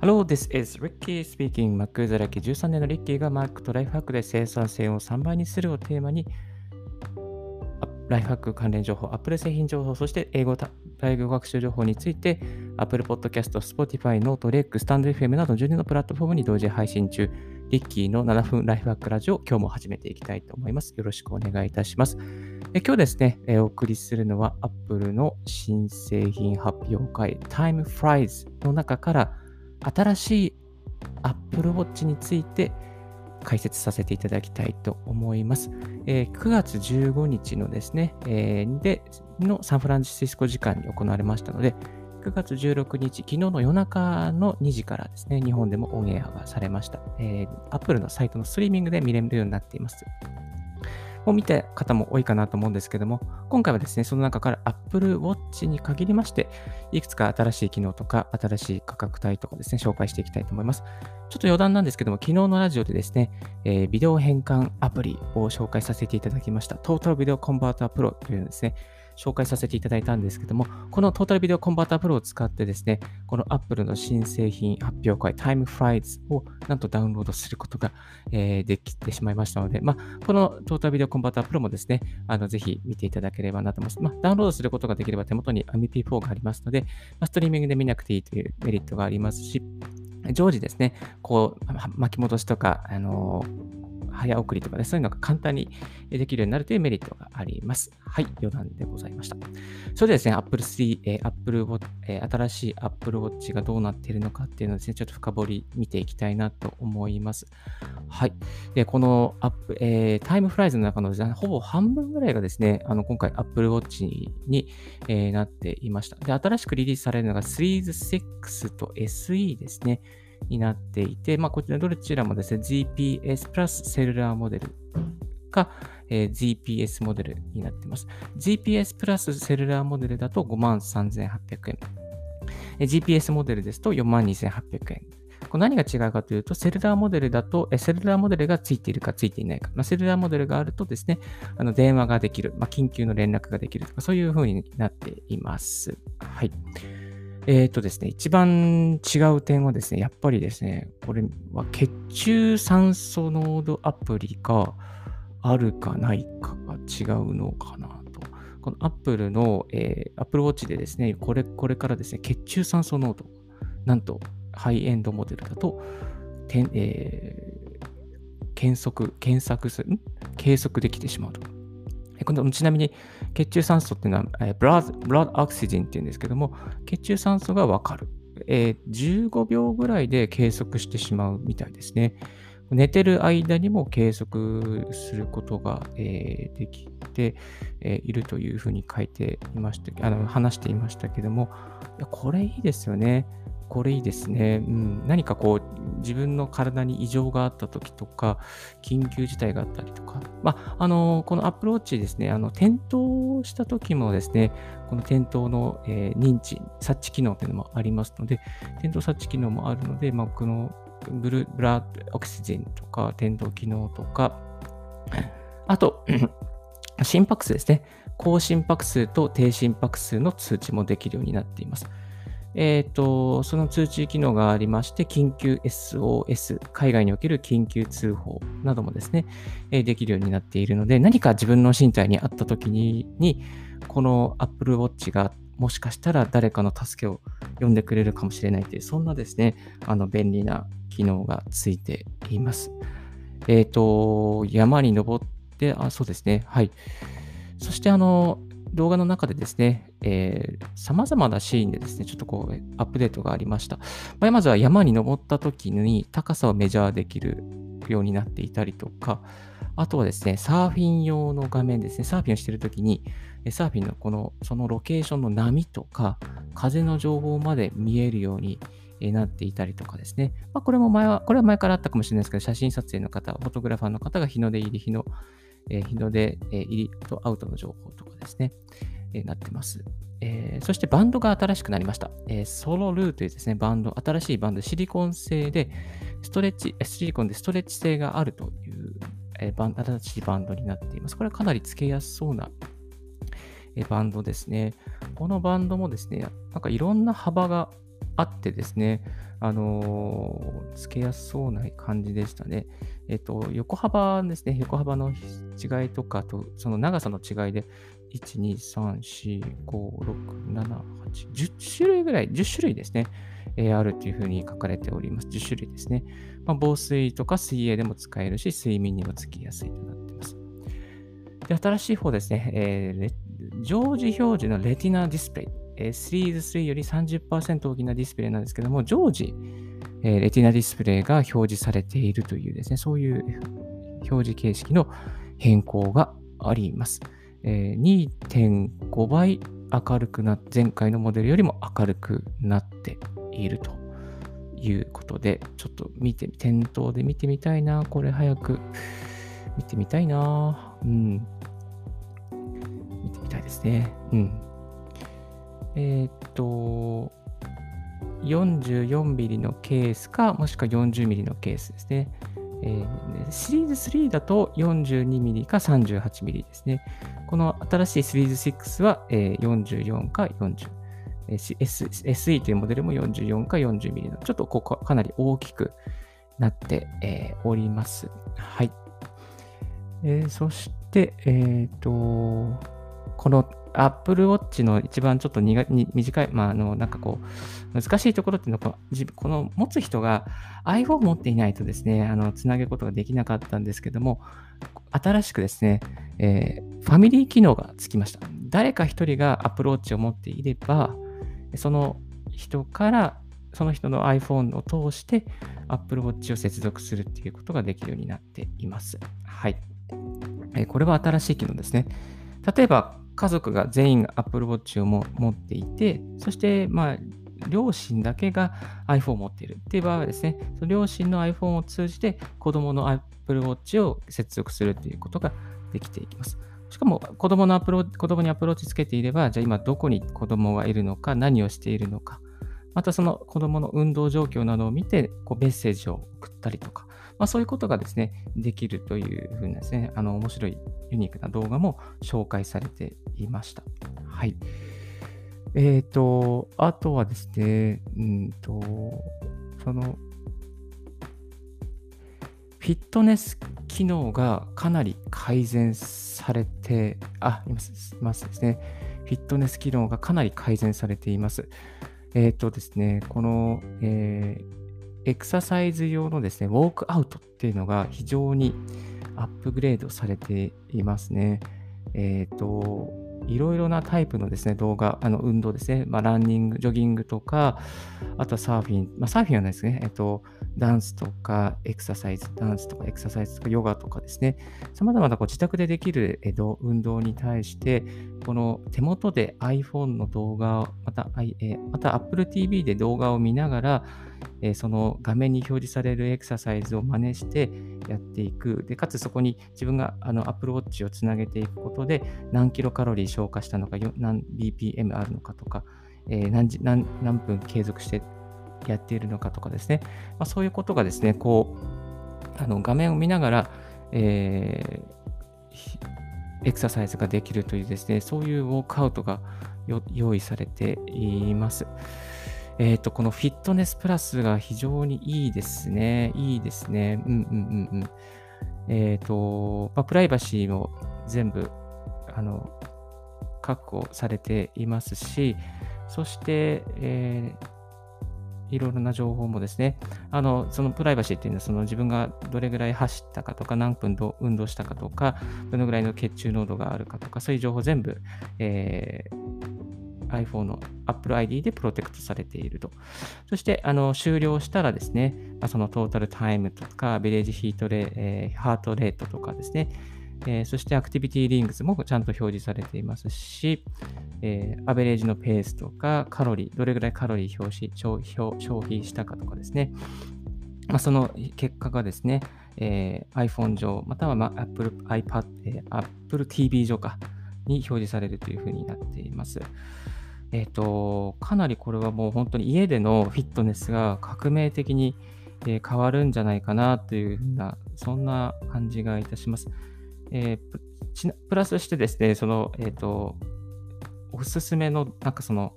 Hello, this is Ricky speaking. Mac だらけ13年のリッキーが Mac とライフハックで生産性を3倍にするをテーマに、ライフハック関連情報、Apple 製品情報、そして英語大学学習情報について、Apple Podcast、Spotify、Note、レック、スタンド FM など12のプラットフォームに同時配信中、リッキーの7分ライフハックラジオ、今日も始めていきたいと思います。よろしくお願いいたします。え今日ですね、えお送りするのは Apple の新製品発表会 Time Flies の中から新しい Apple Watch について解説させていただきたいと思います。えー、9月15日のですね、えー、で、のサンフランシスコ時間に行われましたので、9月16日、昨日の夜中の2時からですね、日本でもオンエアがされました。えー、Apple のサイトのストリーミングで見れるようになっています。を見た方も多いかなと思うんですけども、今回はですね、その中から Apple Watch に限りまして、いくつか新しい機能とか、新しい価格帯とかですね、紹介していきたいと思います。ちょっと余談なんですけども、昨日のラジオでですね、えー、ビデオ変換アプリを紹介させていただきました。Total Video Converter Pro というですね、紹介させていただいたんですけども、このトータルビデオコンバータープロを使ってですね、この Apple の新製品発表会 Time Flies をなんとダウンロードすることが、えー、できてしまいましたので、まあ、このトータルビデオコンバータープロもですね、あのぜひ見ていただければなと思います。まあ、ダウンロードすることができれば手元に MP4 がありますので、まあ、ストリーミングで見なくていいというメリットがありますし、常時ですね、こう、巻き戻しとか、あのー早送りとかね、そういうのが簡単にできるようになるというメリットがあります。はい、余談でございました。それでですね、Apple 3、えー、Apple Watch、えー、新しい Apple Watch がどうなっているのかっていうのをですね、ちょっと深掘り見ていきたいなと思います。はい。で、このアップ、えー、タイムフライズの中のほぼ半分ぐらいがですね、あの今回 Apple Watch に、えー、なっていました。で、新しくリリースされるのが Series 6と SE ですね。になっていて、まあ、こちらどちらもですね、GPS プラスセルラーモデルか、えー、GPS モデルになっています。GPS プラスセルラーモデルだと53,800円。GPS モデルですと42,800円。これ何が違うかというと、セルラーモデルだと、セルラーモデルがついているかついていないか。まあ、セルラーモデルがあるとですね、あの電話ができる、まあ、緊急の連絡ができるとか、そういう風になっています。はい。えっ、ー、とですね、一番違う点はですね、やっぱりですね、これは血中酸素濃度アプリがあるかないかが違うのかなと。この Apple の、えー、Apple Watch でですね、これこれからですね、血中酸素濃度、なんとハイエンドモデルだと、てえー、検測、検索する、計測できてしまうと。ちなみに血中酸素っていうのは、えー、ブラッド、ブラッドオクシジンっていうんですけども、血中酸素がわかる、えー。15秒ぐらいで計測してしまうみたいですね。寝てる間にも計測することが、えー、できて、えー、いるというふうに書いていました、あの話していましたけども、これいいですよね。これいいですね。うん、何かこう、自分の体に異常があった時とか、緊急事態があったりとか、まあ、あの、このアプローチですね、あの、転倒した時もですね、この転倒の、えー、認知、察知機能というのもありますので、転倒察知機能もあるので、まあ、このブルブラッドオキシジンとか、転倒機能とか、あと、心拍数ですね。高心拍数と低心拍数の通知もできるようになっています。えっ、ー、と、その通知機能がありまして、緊急 SOS、海外における緊急通報などもですね、え、できるようになっているので、何か自分の身体にあった時に、にこの Apple Watch がもしかしたら誰かの助けを呼んでくれるかもしれないという、そんなですね、あの便利な機能がついています。えっ、ー、と、山に登って、あ、そうですね、はい。そして、あの、動画の中でですね、えー、様々なシーンでですね、ちょっとこう、アップデートがありました。まあ、まずは山に登った時に高さをメジャーできるようになっていたりとか、あとはですね、サーフィン用の画面ですね、サーフィンをしている時に、サーフィンのこの、そのロケーションの波とか、風の情報まで見えるようになっていたりとかですね。まあ、これも前は、これは前からあったかもしれないですけど、写真撮影の方、フォトグラファーの方が日の出入り、日のえ、日の出、え、入りとアウトの情報とかですね、え、なってます。えー、そしてバンドが新しくなりました。えー、ソロルーというですね、バンド、新しいバンド、シリコン製で、ストレッチ、シリコンでストレッチ性があるという、えー、バン新しいバンドになっています。これはかなりつけやすそうな、えー、バンドですね。このバンドもですね、なんかいろんな幅があってですね、あのー、つけやすそうな感じでしたね。えっと、横幅ですね、横幅の違いとかと、その長さの違いで、1、2、3、4、5、6、7、8、10種類ぐらい、10種類ですね、えー、あるというふうに書かれております。10種類ですね。まあ、防水とか水泳でも使えるし、睡眠にもつきやすいとなっています。で、新しい方ですね、えー、常時表示のレティナディスプレイ。えー、シリーズ3より30%大きなディスプレイなんですけども、常時、えー、レティナディスプレイが表示されているというですね、そういう表示形式の変更があります。えー、2.5倍明るくなって、前回のモデルよりも明るくなっているということで、ちょっと見て、店頭で見てみたいな。これ早く見てみたいな。うん。見てみたいですね。うん。えー、っと、44mm のケースか、もしくは 40mm のケースですね。えー、シリーズ3だと 42mm か 38mm ですね。この新しいシリーズ6は、えー、44か40。えー、S SE というモデルも44か 40mm の、ちょっとここかなり大きくなって、えー、おります。はい。えー、そして、えっ、と、この Apple Watch の一番ちょっとに短い、まあ、あの、なんかこう、難しいところっていうのは、この持つ人が iPhone を持っていないとですね、あの、つなげることができなかったんですけども、新しくですね、えー、ファミリー機能がつきました。誰か一人が Apple Watch を持っていれば、その人からその人の iPhone を通して Apple Watch を接続するっていうことができるようになっています。はい。えこれは新しい機能ですね。例えば、家族が全員が Apple Watch をも持っていて、そして、まあ、両親だけが iPhone を持っているっていう場合はですね、その両親の iPhone を通じて子供の Apple Watch を接続するということができていきます。しかも子供のアプロ子供にアプローチつけていれば、じゃあ今どこに子供がいるのか、何をしているのか、またその子供の運動状況などを見てこうメッセージを送ったりとか、まあ、そういうことがですね、できるというふうなですね、あの面白いユニークな動画も紹介されていました。はい。えっ、ー、と、あとはですね、うんと、その、フィットネス機能がかなり改善されて、あ、います、いますですね。フィットネス機能がかなり改善されています。えっ、ー、とですね、この、えー、エクササイズ用のですね、ウォークアウトっていうのが非常にアップグレードされていますね。えっ、ー、と、いろいろなタイプのですね、動画、あの運動ですね、まあ、ランニング、ジョギングとか、あとはサーフィン、まあ、サーフィンはないですね、えっと、ダンスとか、エクササイズ、ダンスとか、エクササイズとか、ヨガとかですね、さまざまなこう自宅でできる運動に対して、この手元で iPhone の動画を、また、えまた Apple TV で動画を見ながら、えその画面に表示されるエクササイズを真似してやっていく。で、かつそこに自分があの Apple Watch をつなげていくことで、何キロカロリー消化したのか、何 BPM あるのかとか、えー、何何何分継続してやっているのかとかですね、まあ、そういうことがですね、こう、あの画面を見ながら、えー、エクササイズができるというですね、そういうウォークアウトが用意されています。えっ、ー、と、このフィットネスプラスが非常にいいですね。いいですね。うんうんうんうん。えっ、ー、と、まあ、プライバシーも全部、あの、確保されていますし、そして、えー、いろいろな情報もですね、あの、そのプライバシーっていうのは、その自分がどれぐらい走ったかとか、何分運動したかとか、どのぐらいの血中濃度があるかとか、そういう情報全部、えー、iPhone の Apple ID でプロテクトされていると。そして、あの終了したらですね、まあ、そのトータルタイムとか、ビレージヒートレ、えー、ハートレートとかですね、えー、そしてアクティビティリングスもちゃんと表示されていますし、えー、アベレージのペースとか、カロリー、どれぐらいカロリー表示消消費したかとかですね、まあ、その結果がですね、えー、iPhone 上、または、まあ、Apple, iPad、えー、Apple TV 上かに表示されるというふうになっています。えっ、ー、と、かなりこれはもう本当に家でのフィットネスが革命的に、え変わるんじゃないかなというふうな、そんな感じがいたします。えー、プラスしてですね、その、えっ、ー、と、おすすめの、なんかその、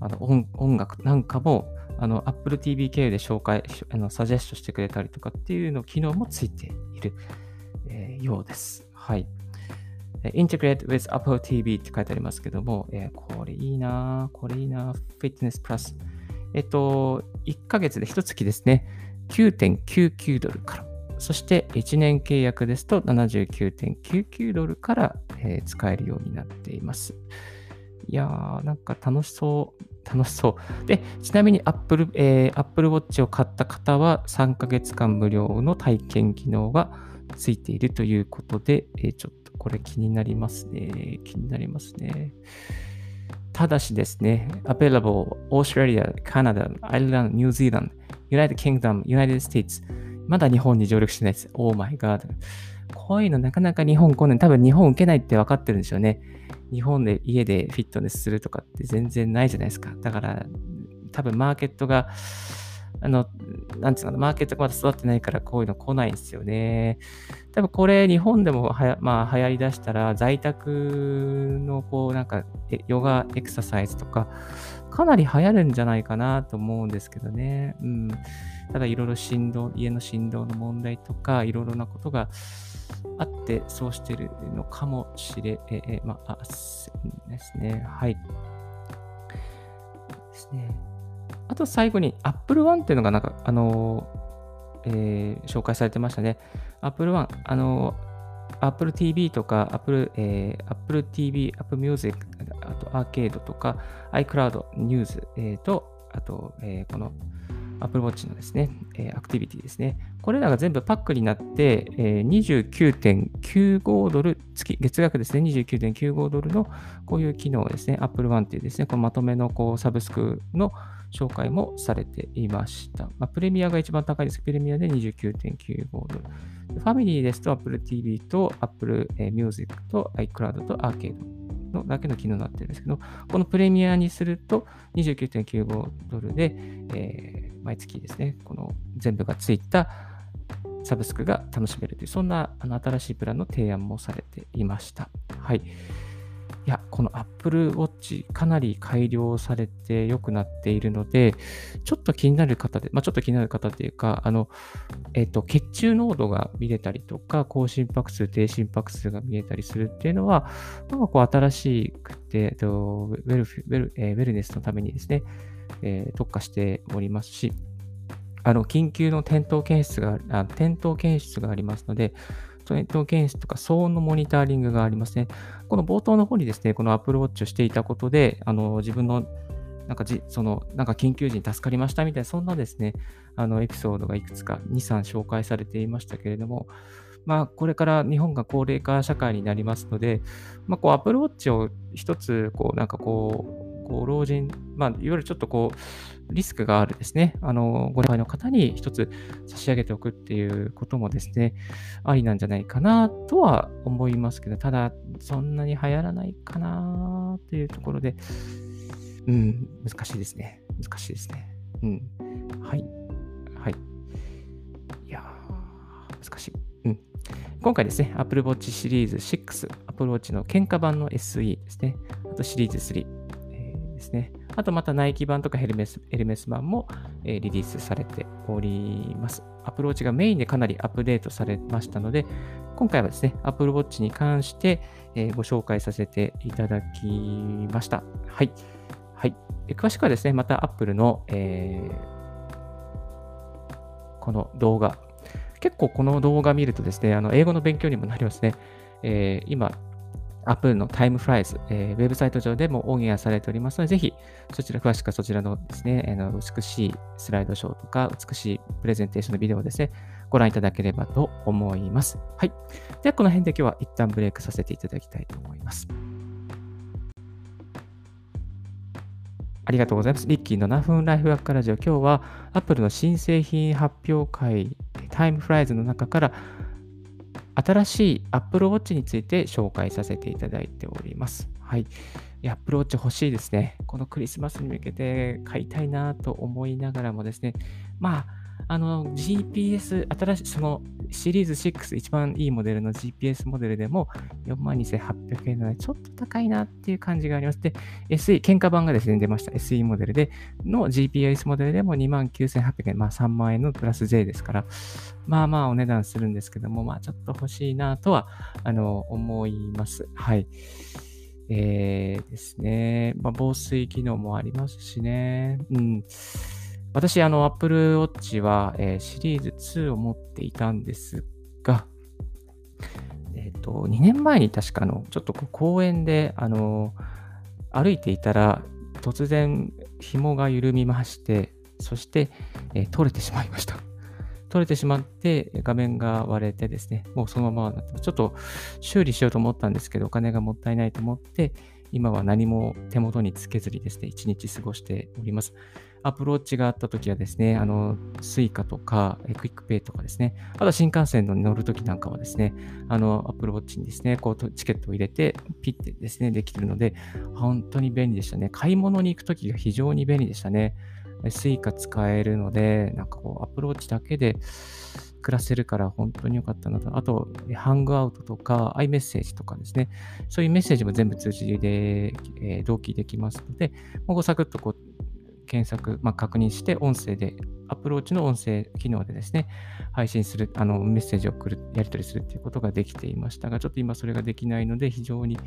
あの音音楽なんかもあの Apple TV 経由で紹介、あのサジェストしてくれたりとかっていうの機能もついている、えー、ようです。はい。Integrate with Apple TV って書いてありますけども、えー、これいいなこれいいな Fitness Plus。えっと、1ヶ月で1月ですね、9.99ドルから。そして1年契約ですと79.99ドルから、えー、使えるようになっています。いやー、なんか楽しそう。楽しそう。で、ちなみに Apple,、えー、Apple Watch を買った方は3ヶ月間無料の体験機能がついているということで、えー、ちょっとこれ気になりますね。気になりますね。ただしですね、available Australia, Canada, Ireland, New Zealand, United Kingdom, United States まだ日本に上陸してないです。Oh my god. こういうのなかなか日本来ない。多分日本受けないって分かってるんでしょうね。日本で家でフィットネスするとかって全然ないじゃないですか。だから多分マーケットが、あの、なんつうの、マーケットがまだ育ってないからこういうの来ないんですよね。多分これ日本でもはや、まあ、流行りだしたら在宅のこうなんかヨガエクササイズとかかなり流行るんじゃないかなと思うんですけどね。うん。ただいろいろ振動、家の振動の問題とか、いろいろなことがあって、そうしてるのかもしれ、ええ、まあ、ですね。はい。ですね。あと最後に Apple One っていうのがなんか、あのえー、紹介されてましたね。Apple One、あの Apple TV とか Apple,、えー、Apple TV、Apple Music、あとアーケードとか iCloud、News、えー、と、あと、えー、この Apple Watch のですね、えー、アクティビティですね。これらが全部パックになって、えー、29.95ドル、月、月額ですね、29.95ドルのこういう機能ですね、Apple One っていうですね、このまとめのこうサブスクの紹介もされていました。まあ、プレミアが一番高いです。プレミアで29.95ドル。ファミリーですと Apple TV と Apple Music と iCloud と Arcade のだけの機能になっているんですけど、このプレミアにすると29.95ドルで、えー、毎月ですね、この全部がついたサブスクが楽しめるという、そんなあの新しいプランの提案もされていました。はい。いや、この Apple Watch かなり改良されて良くなっているので、ちょっと気になる方で、まあ、ちょっと気になる方というか、あの、えっ、と、血中濃度が見れたりとか、高心拍数、低心拍数が見えたりするっていうのは、なんかこう新しくて、えっと、ウェルウェル、えー、ウェルネスのためにですね、えー、特化しておりますし、あの、緊急の転倒検出が、あ転倒検出がありますので、転倒検出とか騒音のモニタリングがありますね。この冒頭の方にですね、この Apple Watch をしていたことで、あの自分のなんかじ、その、なんか緊急時に助かりましたみたいな、そんなですね、あのエピソードがいくつか2、3紹介されていましたけれども、まあ、これから日本が高齢化社会になりますので、まあ、こう、Apple Watch を一つ、こう、なんかこう、こう老人、まあ、いわゆるちょっとこう、リスクがあるですね、あの、ご年配の方に一つ差し上げておくっていうこともですね、ありなんじゃないかなとは思いますけど、ただ、そんなに流行らないかなというところで、うん、難しいですね。難しいですね。うん。はい。はい。いや、難しい。うん。今回ですね、Apple Watch シリーズ6、Apple Watch の喧嘩版の SE ですね。あとシリーズ3、あとまたナイキ版とかヘルメスヘルメス版も、えー、リリースされております。アプローチがメインでかなりアップデートされましたので、今回はですね、Apple Watch に関して、えー、ご紹介させていただきました。はい。はい。詳しくはですね、また Apple の、えー、この動画、結構この動画見るとですね、あの英語の勉強にもなりますね。えー、今、Apple のタイムフライズ、えー、ウェブサイト上でもオンエアされておりますので、ぜひ、そちら、詳しくはそちらのですね、あの美しいスライドショーとか、美しいプレゼンテーションのビデオをですね、ご覧いただければと思います。はい。では、この辺で今日は一旦ブレイクさせていただきたいと思います。ありがとうございます。リッキーの7分ライフワークラジオ。今日は Apple の新製品発表会、タイムフライズの中から新しい Apple Watch について紹介させていただいております。はい。Apple Watch 欲しいですね。このクリスマスに向けて買いたいなと思いながらもですね、まあの、GPS、新しい、そのシリーズ6、一番いいモデルの GPS モデルでも42,800円なので、ちょっと高いなっていう感じがあります。で、SE、喧嘩版がですね、出ました。SE モデルで、の GPS モデルでも29,800円、まあ3万円のプラス税ですから、まあまあお値段するんですけども、まあちょっと欲しいなとは、あの、思います。はい。えー、ですね。まあ、防水機能もありますしね。うん。私、あの、Apple Watch は、えー、シリーズ2を持っていたんですが、えっ、ー、と、2年前に確かの、ちょっと公園で、あの、歩いていたら、突然、紐が緩みまして、そして、えー、取れてしまいました。取れてしまって画面が割れてですね、もうそのままちょっと修理しようと思ったんですけど、お金がもったいないと思って、今は何も手元につけずにですね、一日過ごしております。Apple Watch があった時はですね、あの、 Suica とか、 QUICPay とかですね、あとは新幹線に乗るときなんかはですね、あの、 Apple Watch にですね、こう、チケットを入れて、ピッてですね、できてるので、本当に便利でしたね。買い物に行くときが非常に便利でしたね。 Suica 使えるので、なんかこう、 Apple Watch だけで暮らせるから本当に良かったなと。あと、ハングアウトとか、iMessage とかですね、そういうメッセージも全部通知で、えー、同期できますので、もうサクッとこう、検索、まあ、確認して、音声で、アプローチの音声機能でですね、配信する、あの、メッセージを送る、やり取りするっていうことができていましたが、ちょっと今それができないので、非常に、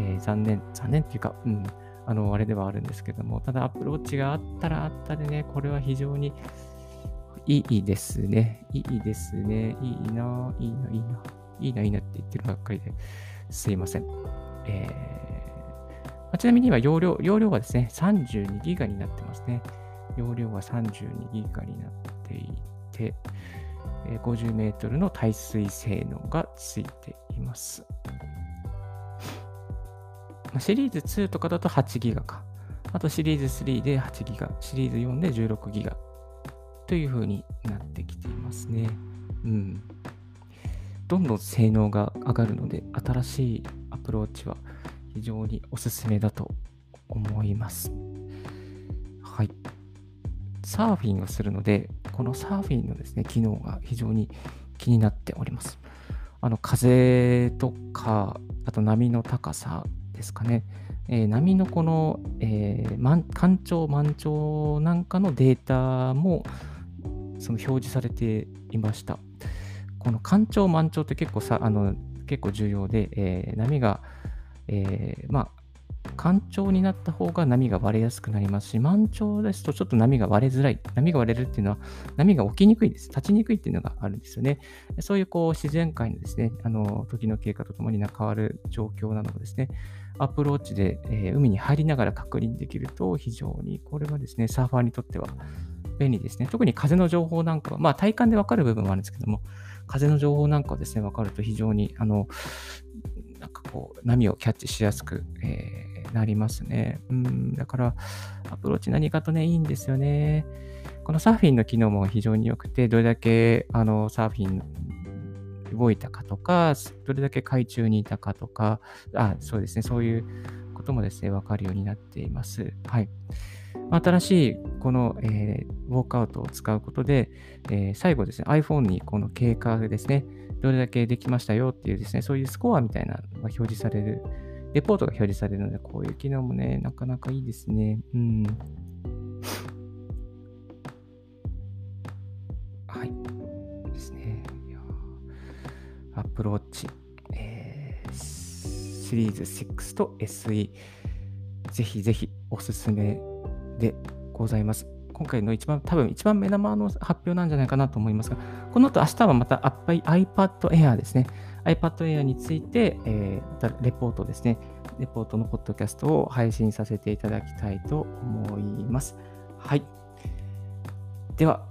えー、残念、残念っていうか、うん、あの、あれではあるんですけども、ただアプローチがあったらあったでね、これは非常にいいですね。いいですね。いいな、いいな、いいな、いいな、いいなって言ってるばっかりですいません。えー、ちなみに今容量、容量はですね、32ギガになってますね。容量は32ギガになっていて、50メートルの耐水性能がついています。シリーズ2とかだと8ギガか。あとシリーズ3で8ギガ、シリーズ4で16ギガという風になってきていますね。うん。どんどん性能が上がるので、新しいアプローチは非常におすすめだと思います。はい。サーフィンをするので、このサーフィンのですね、機能が非常に気になっております。あの風とか、あと波の高さですかね、えー、波のこの、えー、干潮、満潮なんかのデータもその表示されていました。この干潮、満潮って結構さあの結構重要で、えー、波が、えー、まあ、干潮になった方が波が割れやすくなりますし、満潮ですとちょっと波が割れづらい。波が割れるっていうのは、波が起きにくいです。立ちにくいっていうのがあるんですよね。そういうこう自然界のですね、あの時の経過とともに変わる状況なのをですね、アプローチで、えー、海に入りながら確認できると、非常にこれはですね、サーファーにとっては便利ですね。特に風の情報なんかは、まあ体感でわかる部分もあるんですけども、風の情報なんかはですね、わかると非常に、あの、なんかこう、波をキャッチしやすく、えー、なりますね。うん、だから、アプローチ何かとね、いいんですよね。このサーフィンの機能も非常に良くて、どれだけあのサーフィン動いたかとか、どれだけ海中にいたかとか、あ、そうですね、そういうこともですね、わかるようになっています。はい。新しいこの、えー、ウォークアウトを使うことで、えー、最後ですね、iPhone にこの経過ですね、どれだけできましたよっていうですね、そういうスコアみたいなのが表示される、レポートが表示されるので、こういう機能もね、なかなかいいですね。うん。はい。ですね。アプローチ、えー、シリーズ6と SE、ぜひぜひおすすめでございます。今回の一番、多分一番目玉の発表なんじゃないかなと思いますが、この後明日はまた iPad Air ですね。iPad Air について、えー、レポートですね。レポートのポッドキャストを配信させていただきたいと思います。はい。では、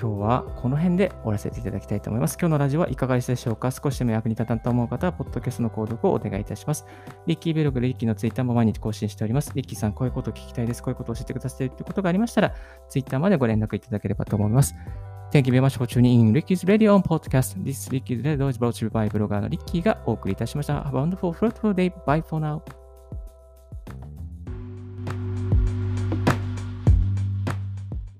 今日はこの辺で終わらせていただきたいと思います。今日のラジオはいかがでしたでしょうか？少しでも役に立たんと思う方は、ポッドキャストの購読をお願いいたします。リッキーブログ、リッキーのツイッターも毎日更新しております。リッキーさん、こういうことを聞きたいです。こういうことを教えてくださいということがありましたら、ツイッターまでご連絡いただければと思います。Thank you very much for tuning in Ricky's Radio on Podcast. This Ricky's Radio is brought to you by ブロガーのリッキーがお送りいたしました。Have a wonderful, fruitful day. Bye for now.